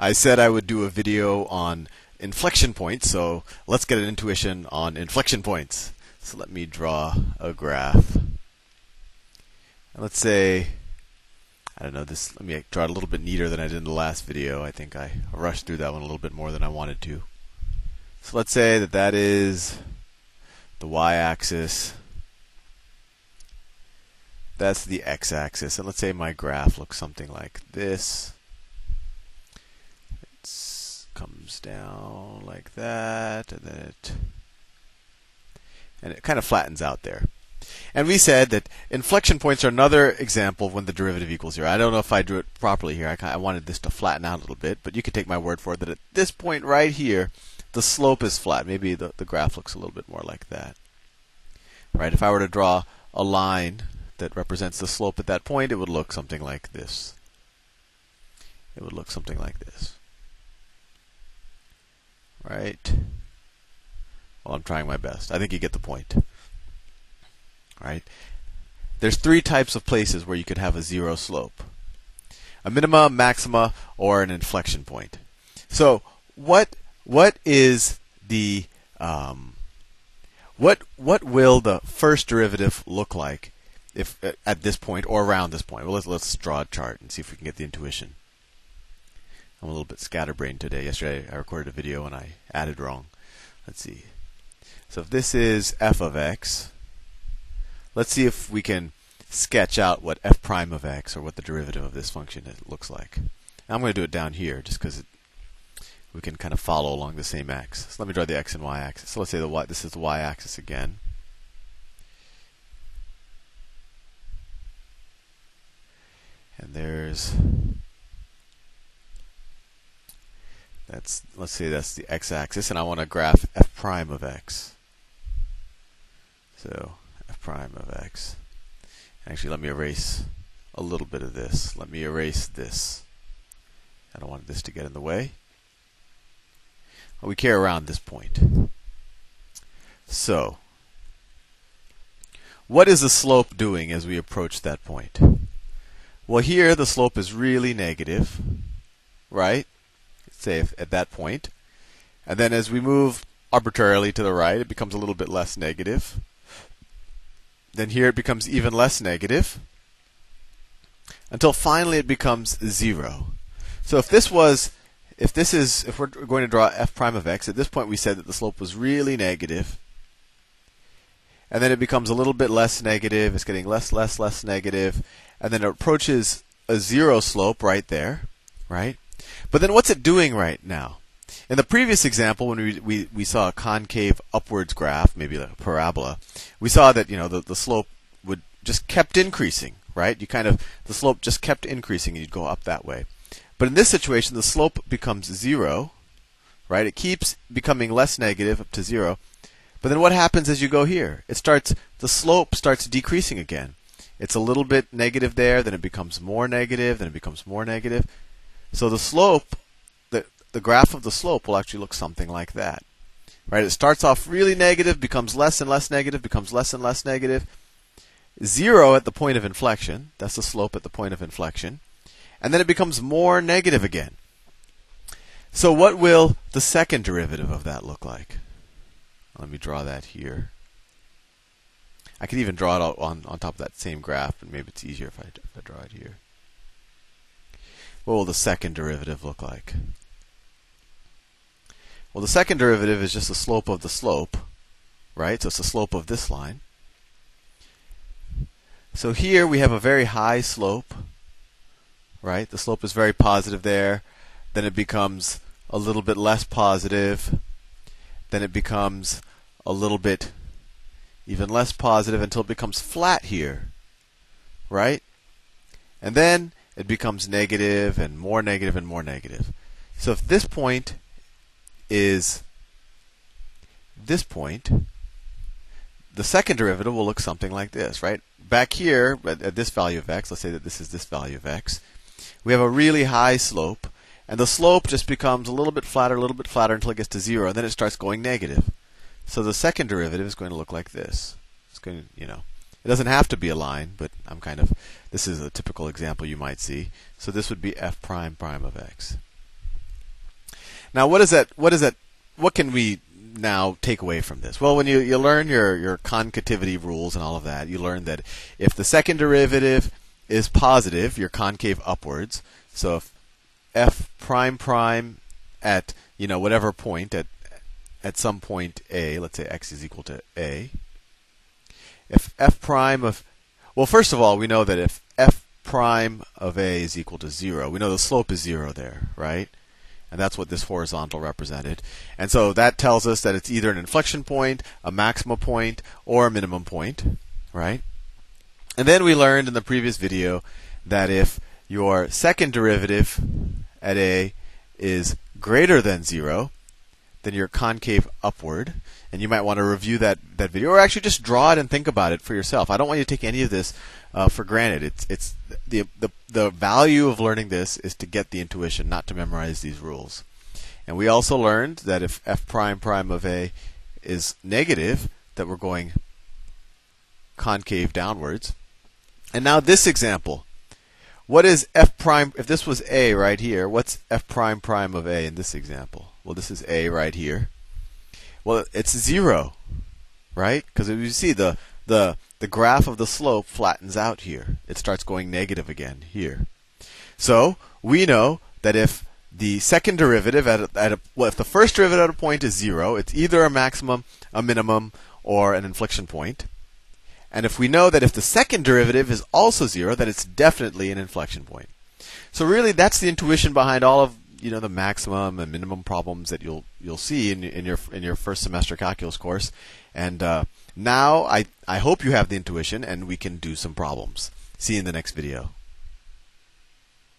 I said I would do a video on inflection points, so let's get an intuition on inflection points. So let me draw a graph. And let's say, I don't know, this, let me draw it a little bit neater than I did in the last video. I think I rushed through that one a little bit more than I wanted to. So let's say that that is the y-axis. That's the x-axis. And let's say my graph looks something like this. Comes down like that, and then it and it kind of flattens out there. And we said that inflection points are another example of when the derivative equals zero. I don't know if I drew it properly here. I, I wanted this to flatten out a little bit, but you can take my word for it that at this point right here, the slope is flat. Maybe the, the graph looks a little bit more like that. Right? If I were to draw a line that represents the slope at that point, it would look something like this. It would look something like this. Right? Well, I'm trying my best. I think you get the point. Right? There's three types of places where you could have a zero slope. A minima, maxima, or an inflection point. So, what what is the um, what what will the first derivative look like if at this point or around this point? Well, let's let's draw a chart and see if we can get the intuition. I'm a little bit scatterbrained today. Yesterday I recorded a video and I added wrong. Let's see. So if this is f of x, let's see if we can sketch out what f prime of x or what the derivative of this function looks like. I'm going to do it down here just because we can kind of follow along the same x. So let me draw the x and y axis. So let's say the y, this is the y axis again. And there's that's let's say that's the x axis and I want to graph f prime of x. So f prime of x. Actually let me erase a little bit of this. Let me erase this. I don't want this to get in the way we care around this point. So, what is the slope doing as we approach that point? Well, here the slope is really negative, right? Say at that point. And then as we move arbitrarily to the right, it becomes a little bit less negative. Then here it becomes even less negative. Until finally it becomes zero. So if this was if this is if we're going to draw f prime of x, at this point we said that the slope was really negative, and then it becomes a little bit less negative. It's getting less, less, less negative, and then it approaches a zero slope right there, right? But then what's it doing right now? In the previous example, when we, we, we saw a concave upwards graph, maybe a parabola, we saw that you know the, the slope would just kept increasing, right? You kind of the slope just kept increasing, and you'd go up that way. But in this situation, the slope becomes zero, right? It keeps becoming less negative up to zero. But then what happens as you go here? It starts, the slope starts decreasing again. It's a little bit negative there, then it becomes more negative, then it becomes more negative. So the slope, the, the graph of the slope will actually look something like that. Right? It starts off really negative, becomes less and less negative, becomes less and less negative. Zero at the point of inflection. That's the slope at the point of inflection and then it becomes more negative again. So, what will the second derivative of that look like? Let me draw that here. I could even draw it on, on top of that same graph, but maybe it's easier if I, if I draw it here. What will the second derivative look like? Well, the second derivative is just the slope of the slope, right? So it's the slope of this line. So here we have a very high slope right? The slope is very positive there. Then it becomes a little bit less positive. Then it becomes a little bit even less positive until it becomes flat here, right? And then it becomes negative and more negative and more negative. So if this point is this point, the second derivative will look something like this, right? Back here, at, this value of x, let's say that this is this value of x, we have a really high slope, and the slope just becomes a little bit flatter, a little bit flatter until it gets to zero, and then it starts going negative. So the second derivative is going to look like this. It's going to, you know, it doesn't have to be a line, but I'm kind of, this is a typical example you might see. So this would be f prime prime of x. Now, what is that? What is that? What can we now take away from this? Well, when you, you learn your, your concativity rules and all of that, you learn that if the second derivative is positive, you're concave upwards. So if f prime prime at you know whatever point at at some point a, let's say x is equal to a. If f prime of well, first of all, we know that if f prime of a is equal to zero, we know the slope is zero there, right? And that's what this horizontal represented. And so that tells us that it's either an inflection point, a maxima point, or a minimum point, right? And then we learned in the previous video that if your second derivative at a is greater than zero, then you're concave upward. And you might want to review that, that video, or actually just draw it and think about it for yourself. I don't want you to take any of this uh, for granted. It's it's the, the the value of learning this is to get the intuition, not to memorize these rules. And we also learned that if f prime prime of a is negative, that we're going concave downwards. And now this example. What is f prime? If this was a right here, what's f prime prime of a in this example? Well, this is a right here. Well, it's zero, right? Because you see the the the graph of the slope flattens out here. It starts going negative again here. So we know that if the second derivative at a, at a, well, if the first derivative at a point is zero, it's either a maximum, a minimum, or an inflection point. And if we know that if the second derivative is also zero, then it's definitely an inflection point. So really, that's the intuition behind all of you know the maximum and minimum problems that you'll you'll see in, in your in your first semester calculus course. And uh, now I I hope you have the intuition and we can do some problems. See you in the next video.